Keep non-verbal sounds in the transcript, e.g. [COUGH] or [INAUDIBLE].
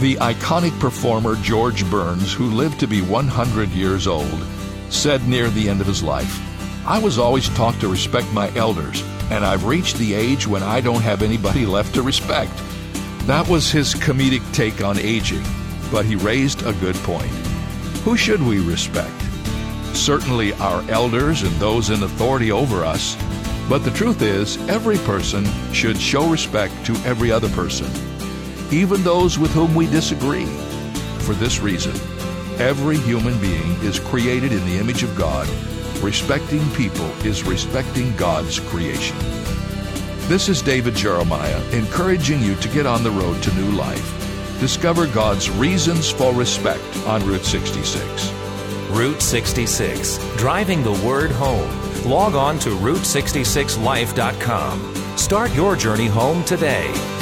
The iconic performer George Burns, who lived to be 100 years old, said near the end of his life, I was always taught to respect my elders, and I've reached the age when I don't have anybody [LAUGHS] left to respect. That was his comedic take on aging, but he raised a good point. Who should we respect? Certainly our elders and those in authority over us, but the truth is, every person should show respect to every other person, even those with whom we disagree. For this reason, every human being is created in the image of God. Respecting people is respecting God's creation. This is David Jeremiah encouraging you to get on the road to new life. Discover God's reasons for respect on Route 66. Route 66, driving the word home. Log on to Route66Life.com. Start your journey home today.